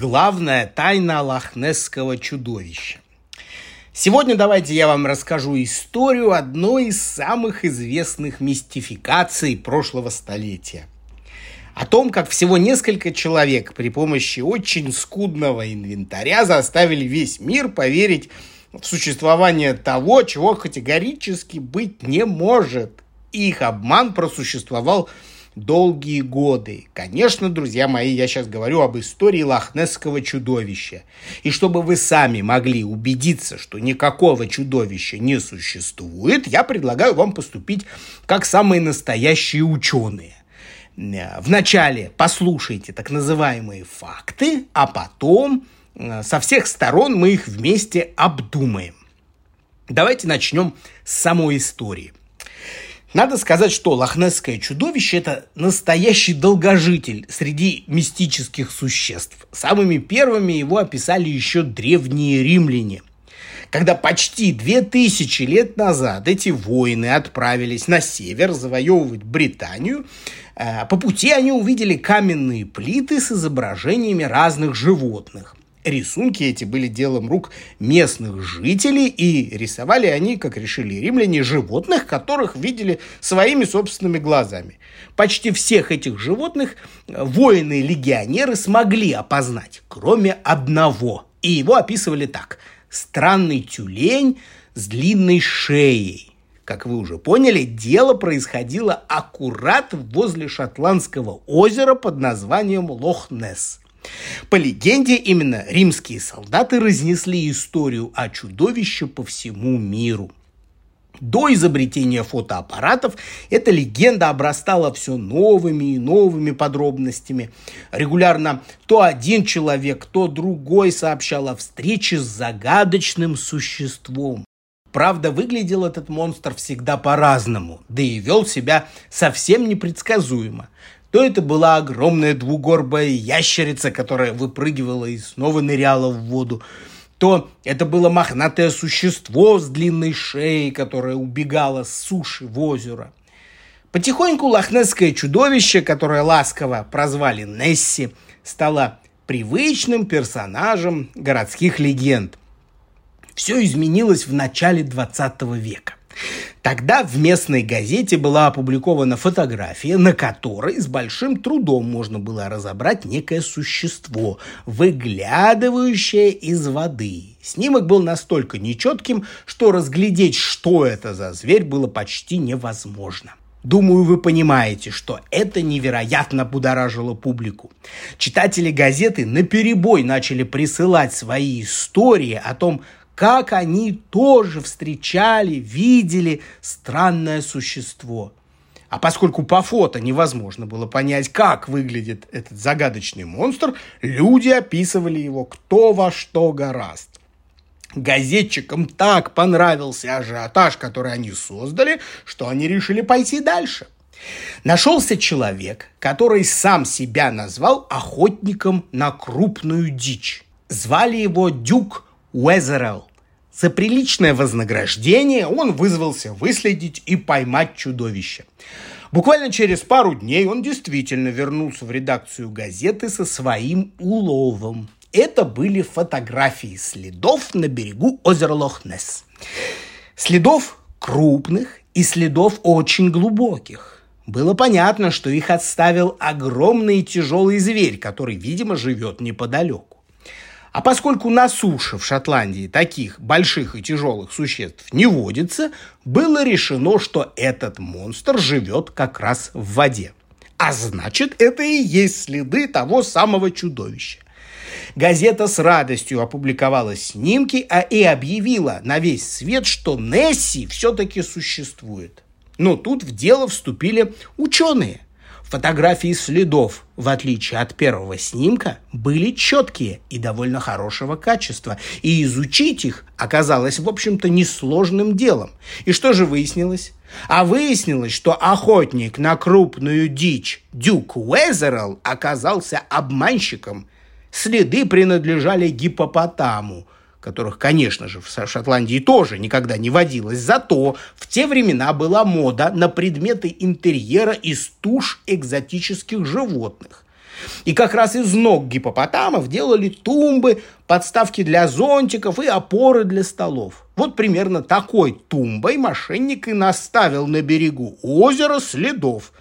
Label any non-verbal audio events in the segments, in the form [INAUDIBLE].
главная тайна лохнесского чудовища. Сегодня давайте я вам расскажу историю одной из самых известных мистификаций прошлого столетия. О том, как всего несколько человек при помощи очень скудного инвентаря заставили весь мир поверить в существование того, чего категорически быть не может. Их обман просуществовал долгие годы. Конечно, друзья мои, я сейчас говорю об истории лохнесского чудовища. И чтобы вы сами могли убедиться, что никакого чудовища не существует, я предлагаю вам поступить как самые настоящие ученые. Вначале послушайте так называемые факты, а потом э, со всех сторон мы их вместе обдумаем. Давайте начнем с самой истории. Надо сказать, что лохнесское чудовище – это настоящий долгожитель среди мистических существ. Самыми первыми его описали еще древние римляне. Когда почти две тысячи лет назад эти воины отправились на север завоевывать Британию, э, по пути они увидели каменные плиты с изображениями разных животных. Рисунки эти были делом рук местных жителей, и рисовали они, как решили римляне, животных, которых видели своими собственными глазами. Почти всех этих животных воины-легионеры смогли опознать, кроме одного. И его описывали так. Странный тюлень с длинной шеей. Как вы уже поняли, дело происходило аккурат возле шотландского озера под названием Лох-Несс. По легенде, именно римские солдаты разнесли историю о чудовище по всему миру. До изобретения фотоаппаратов эта легенда обрастала все новыми и новыми подробностями. Регулярно то один человек, то другой сообщал о встрече с загадочным существом. Правда, выглядел этот монстр всегда по-разному, да и вел себя совсем непредсказуемо то это была огромная двугорбая ящерица, которая выпрыгивала и снова ныряла в воду, то это было мохнатое существо с длинной шеей, которое убегало с суши в озеро. Потихоньку лохнесское чудовище, которое ласково прозвали Несси, стало привычным персонажем городских легенд. Все изменилось в начале 20 века. Тогда в местной газете была опубликована фотография, на которой с большим трудом можно было разобрать некое существо, выглядывающее из воды. Снимок был настолько нечетким, что разглядеть, что это за зверь, было почти невозможно. Думаю, вы понимаете, что это невероятно будоражило публику. Читатели газеты наперебой начали присылать свои истории о том, как они тоже встречали, видели странное существо. А поскольку по фото невозможно было понять, как выглядит этот загадочный монстр, люди описывали его кто во что гораст. Газетчикам так понравился ажиотаж, который они создали, что они решили пойти дальше. Нашелся человек, который сам себя назвал охотником на крупную дичь. Звали его Дюк Уэзерелл. За приличное вознаграждение он вызвался выследить и поймать чудовище. Буквально через пару дней он действительно вернулся в редакцию газеты со своим уловом. Это были фотографии следов на берегу озера Лохнес. Следов крупных и следов очень глубоких. Было понятно, что их отставил огромный и тяжелый зверь, который, видимо, живет неподалеку. А поскольку на суше в Шотландии таких больших и тяжелых существ не водится, было решено, что этот монстр живет как раз в воде. А значит, это и есть следы того самого чудовища. Газета с радостью опубликовала снимки а и объявила на весь свет, что Несси все-таки существует. Но тут в дело вступили ученые – Фотографии следов, в отличие от первого снимка, были четкие и довольно хорошего качества, и изучить их оказалось, в общем-то, несложным делом. И что же выяснилось? А выяснилось, что охотник на крупную дичь Дюк Уэзерл оказался обманщиком. Следы принадлежали гипопотаму – которых, конечно же, в Шотландии тоже никогда не водилось. Зато в те времена была мода на предметы интерьера из туш экзотических животных. И как раз из ног гипопотамов делали тумбы, подставки для зонтиков и опоры для столов. Вот примерно такой тумбой мошенник и наставил на берегу озера следов.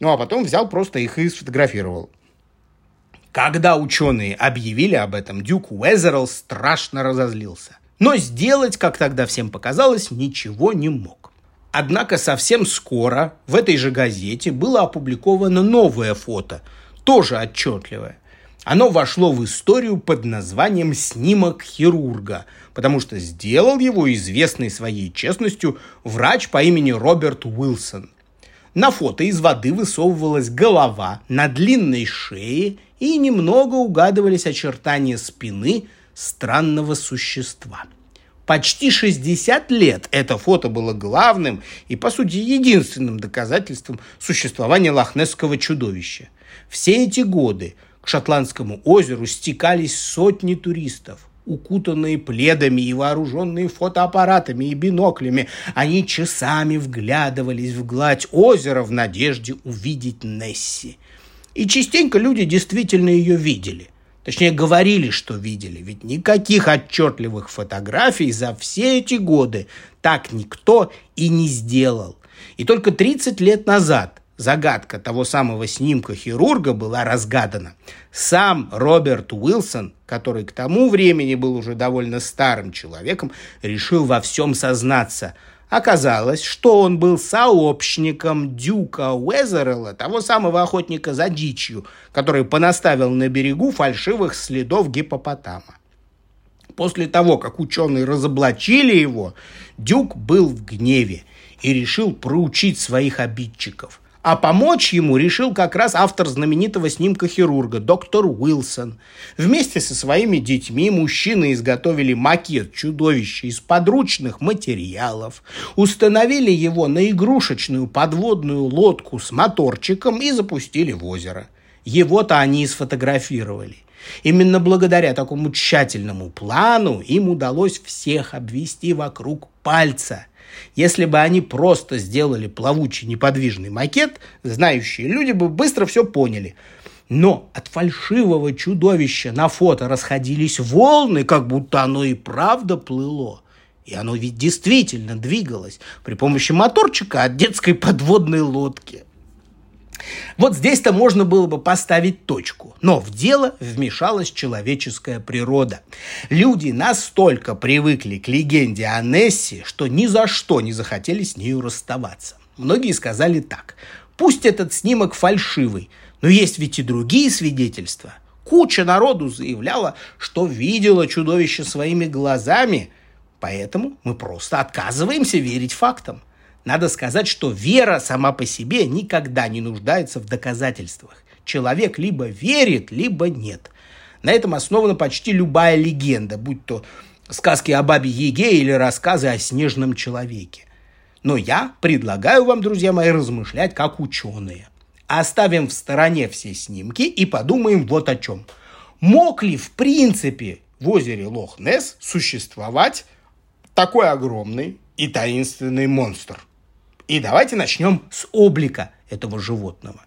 Ну а потом взял просто их и сфотографировал. Когда ученые объявили об этом, Дюк Уэзерл страшно разозлился. Но сделать, как тогда всем показалось, ничего не мог. Однако совсем скоро в этой же газете было опубликовано новое фото, тоже отчетливое. Оно вошло в историю под названием «Снимок хирурга», потому что сделал его известный своей честностью врач по имени Роберт Уилсон. На фото из воды высовывалась голова на длинной шее и немного угадывались очертания спины странного существа. Почти 60 лет это фото было главным и, по сути, единственным доказательством существования лохнесского чудовища. Все эти годы к Шотландскому озеру стекались сотни туристов. Укутанные пледами и вооруженные фотоаппаратами и биноклями, они часами вглядывались в гладь озера в надежде увидеть Несси. И частенько люди действительно ее видели. Точнее, говорили, что видели, ведь никаких отчетливых фотографий за все эти годы так никто и не сделал. И только 30 лет назад загадка того самого снимка хирурга была разгадана. Сам Роберт Уилсон, который к тому времени был уже довольно старым человеком, решил во всем сознаться – Оказалось, что он был сообщником Дюка Уэзерелла, того самого охотника за дичью, который понаставил на берегу фальшивых следов гипопотама. После того, как ученые разоблачили его, Дюк был в гневе и решил проучить своих обидчиков. А помочь ему решил как раз автор знаменитого снимка хирурга, доктор Уилсон. Вместе со своими детьми мужчины изготовили макет чудовища из подручных материалов, установили его на игрушечную подводную лодку с моторчиком и запустили в озеро. Его-то они и сфотографировали. Именно благодаря такому тщательному плану им удалось всех обвести вокруг пальца – если бы они просто сделали плавучий неподвижный макет, знающие люди бы быстро все поняли. Но от фальшивого чудовища на фото расходились волны, как будто оно и правда плыло. И оно ведь действительно двигалось при помощи моторчика от детской подводной лодки. Вот здесь-то можно было бы поставить точку. Но в дело вмешалась человеческая природа. Люди настолько привыкли к легенде о Несси, что ни за что не захотели с нею расставаться. Многие сказали так. Пусть этот снимок фальшивый, но есть ведь и другие свидетельства. Куча народу заявляла, что видела чудовище своими глазами, поэтому мы просто отказываемся верить фактам. Надо сказать, что вера сама по себе никогда не нуждается в доказательствах. Человек либо верит, либо нет. На этом основана почти любая легенда, будь то сказки о бабе Еге или рассказы о снежном человеке. Но я предлагаю вам, друзья мои, размышлять как ученые. Оставим в стороне все снимки и подумаем вот о чем. Мог ли в принципе в озере Лох-Несс существовать такой огромный и таинственный монстр – и давайте начнем с облика этого животного.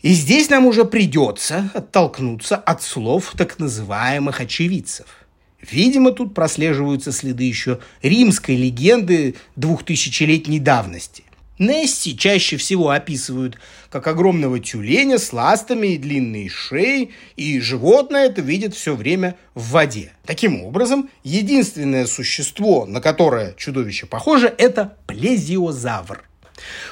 И здесь нам уже придется оттолкнуться от слов так называемых очевидцев. Видимо, тут прослеживаются следы еще римской легенды двухтысячелетней давности. Несси чаще всего описывают как огромного тюленя с ластами и длинной шеей, и животное это видит все время в воде. Таким образом, единственное существо, на которое чудовище похоже, это плезиозавр.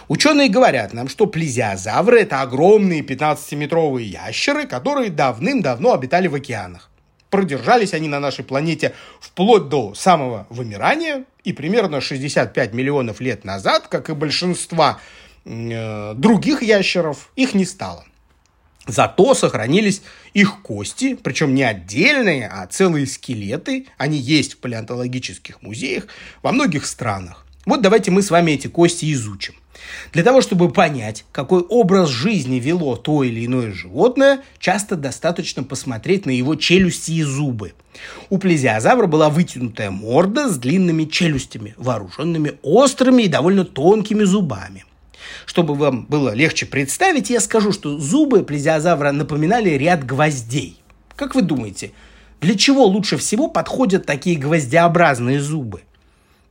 Ученые говорят нам, что плезиозавры – это огромные 15-метровые ящеры, которые давным-давно обитали в океанах. Продержались они на нашей планете вплоть до самого вымирания, и примерно 65 миллионов лет назад, как и большинства э, других ящеров, их не стало. Зато сохранились их кости, причем не отдельные, а целые скелеты. Они есть в палеонтологических музеях во многих странах. Вот давайте мы с вами эти кости изучим. Для того, чтобы понять, какой образ жизни вело то или иное животное, часто достаточно посмотреть на его челюсти и зубы. У плезиозавра была вытянутая морда с длинными челюстями, вооруженными острыми и довольно тонкими зубами. чтобы вам было легче представить, я скажу, что зубы плезиозавра напоминали ряд гвоздей. Как вы думаете, для чего лучше всего подходят такие гвоздеобразные зубы?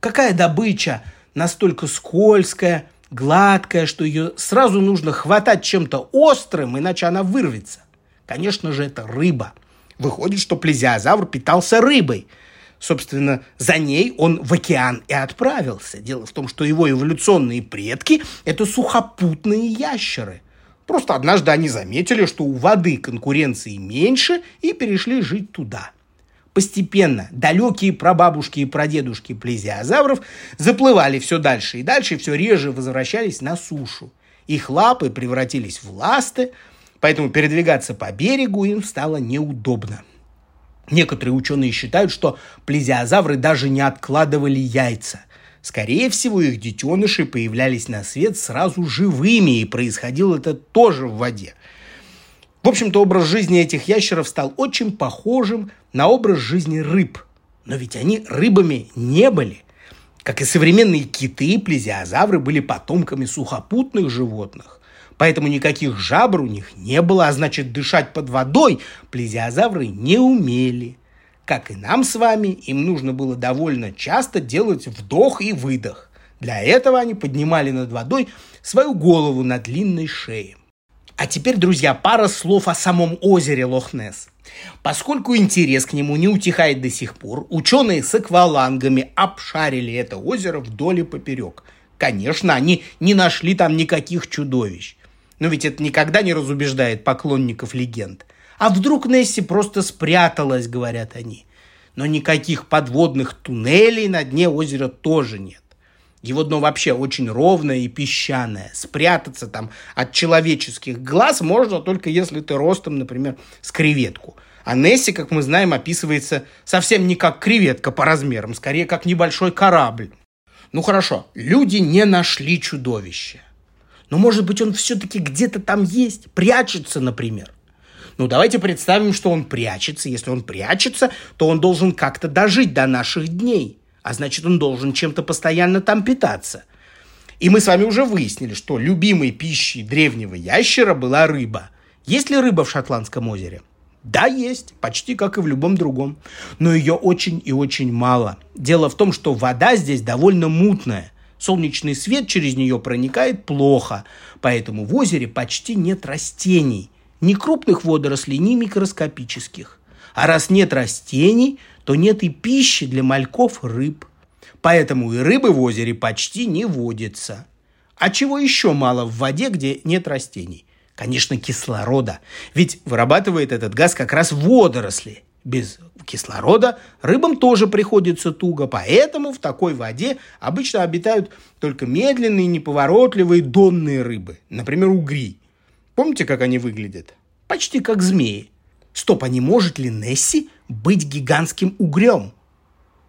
Какая добыча настолько скользкая, гладкая, что ее сразу нужно хватать чем-то острым, иначе она вырвется? Конечно же, это рыба. Выходит, что плезиозавр питался рыбой – Собственно, за ней он в океан и отправился. Дело в том, что его эволюционные предки – это сухопутные ящеры. Просто однажды они заметили, что у воды конкуренции меньше и перешли жить туда. Постепенно далекие прабабушки и прадедушки плезиозавров заплывали все дальше и дальше, все реже возвращались на сушу. Их лапы превратились в ласты, поэтому передвигаться по берегу им стало неудобно. Некоторые ученые считают, что плезиозавры даже не откладывали яйца. Скорее всего, их детеныши появлялись на свет сразу живыми, и происходило это тоже в воде. В общем-то, образ жизни этих ящеров стал очень похожим на образ жизни рыб. Но ведь они рыбами не были. Как и современные киты, плезиозавры были потомками сухопутных животных. Поэтому никаких жабр у них не было, а значит дышать под водой плезиозавры не умели. Как и нам с вами, им нужно было довольно часто делать вдох и выдох. Для этого они поднимали над водой свою голову на длинной шее. А теперь, друзья, пара слов о самом озере Лохнес. Поскольку интерес к нему не утихает до сих пор, ученые с аквалангами обшарили это озеро вдоль и поперек. Конечно, они не нашли там никаких чудовищ. Но ведь это никогда не разубеждает поклонников легенд. А вдруг Несси просто спряталась, говорят они. Но никаких подводных туннелей на дне озера тоже нет. Его дно вообще очень ровное и песчаное. Спрятаться там от человеческих глаз можно только если ты ростом, например, с креветку. А Несси, как мы знаем, описывается совсем не как креветка по размерам, скорее как небольшой корабль. Ну хорошо, люди не нашли чудовище. Но, может быть, он все-таки где-то там есть, прячется, например. Ну, давайте представим, что он прячется. Если он прячется, то он должен как-то дожить до наших дней. А значит, он должен чем-то постоянно там питаться. И мы с вами уже выяснили, что любимой пищей древнего ящера была рыба. Есть ли рыба в Шотландском озере? Да, есть, почти как и в любом другом. Но ее очень и очень мало. Дело в том, что вода здесь довольно мутная. Солнечный свет через нее проникает плохо, поэтому в озере почти нет растений. Ни крупных водорослей, ни микроскопических. А раз нет растений, то нет и пищи для мальков рыб. Поэтому и рыбы в озере почти не водятся. А чего еще мало в воде, где нет растений? Конечно, кислорода. Ведь вырабатывает этот газ как раз водоросли без кислорода рыбам тоже приходится туго, поэтому в такой воде обычно обитают только медленные, неповоротливые донные рыбы, например, угри. Помните, как они выглядят? Почти как змеи. Стоп, а не может ли Несси быть гигантским угрем?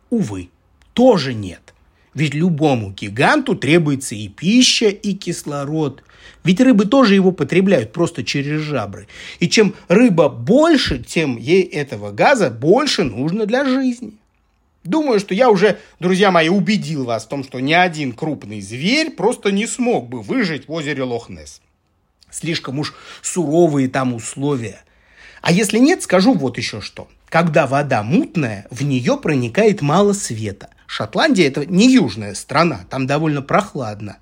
Увы, тоже нет. Ведь любому гиганту требуется и пища, и кислород. Ведь рыбы тоже его потребляют просто через жабры. И чем рыба больше, тем ей этого газа больше нужно для жизни. Думаю, что я уже, друзья мои, убедил вас в том, что ни один крупный зверь просто не смог бы выжить в озере Лохнес. Слишком уж суровые там условия. А если нет, скажу вот еще что. Когда вода мутная, в нее проникает мало света. Шотландия – это не южная страна, там довольно прохладно.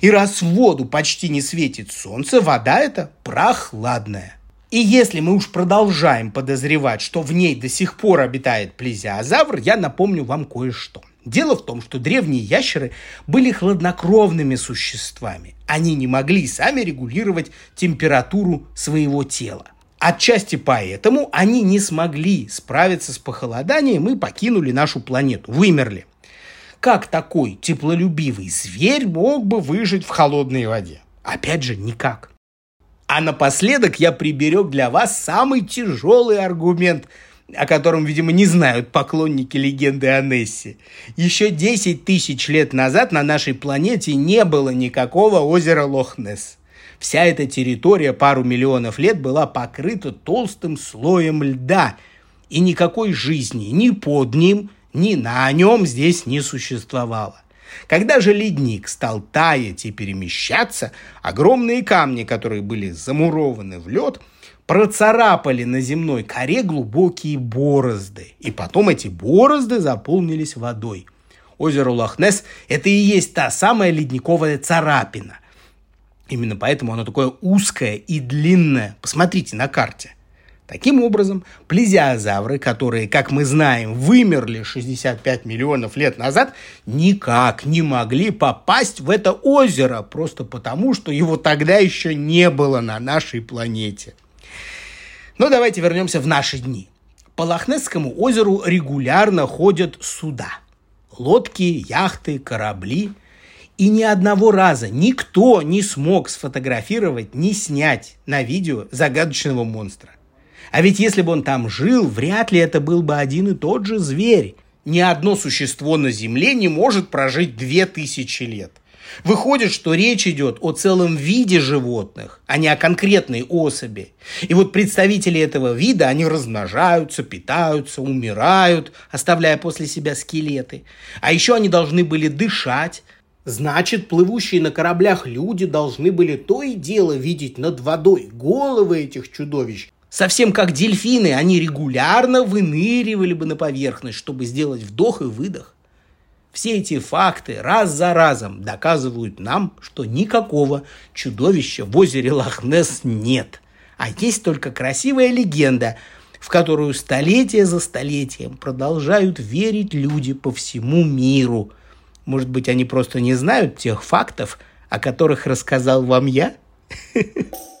И раз в воду почти не светит солнце, вода эта прохладная. И если мы уж продолжаем подозревать, что в ней до сих пор обитает плезиозавр, я напомню вам кое-что. Дело в том, что древние ящеры были хладнокровными существами. Они не могли сами регулировать температуру своего тела. Отчасти поэтому они не смогли справиться с похолоданием и покинули нашу планету, вымерли. Как такой теплолюбивый зверь мог бы выжить в холодной воде? Опять же, никак. А напоследок я приберег для вас самый тяжелый аргумент, о котором, видимо, не знают поклонники легенды о Нессе. Еще 10 тысяч лет назад на нашей планете не было никакого озера Лохнесс. Вся эта территория пару миллионов лет была покрыта толстым слоем льда, и никакой жизни ни под ним, ни на нем здесь не существовало. Когда же ледник стал таять и перемещаться, огромные камни, которые были замурованы в лед, процарапали на земной коре глубокие борозды. И потом эти борозды заполнились водой. Озеро Лохнес – это и есть та самая ледниковая царапина. Именно поэтому оно такое узкое и длинное. Посмотрите на карте. Таким образом, плезиозавры, которые, как мы знаем, вымерли 65 миллионов лет назад, никак не могли попасть в это озеро, просто потому, что его тогда еще не было на нашей планете. Но давайте вернемся в наши дни. По Лохнесскому озеру регулярно ходят суда. Лодки, яхты, корабли. И ни одного раза никто не смог сфотографировать, не снять на видео загадочного монстра. А ведь если бы он там жил, вряд ли это был бы один и тот же зверь. Ни одно существо на Земле не может прожить две тысячи лет. Выходит, что речь идет о целом виде животных, а не о конкретной особи. И вот представители этого вида, они размножаются, питаются, умирают, оставляя после себя скелеты. А еще они должны были дышать, Значит, плывущие на кораблях люди должны были то и дело видеть над водой головы этих чудовищ Совсем как дельфины, они регулярно выныривали бы на поверхность, чтобы сделать вдох и выдох. Все эти факты раз за разом доказывают нам, что никакого чудовища в озере Лохнес нет. А есть только красивая легенда, в которую столетия за столетием продолжают верить люди по всему миру. Может быть, они просто не знают тех фактов, о которых рассказал вам я? [LAUGHS]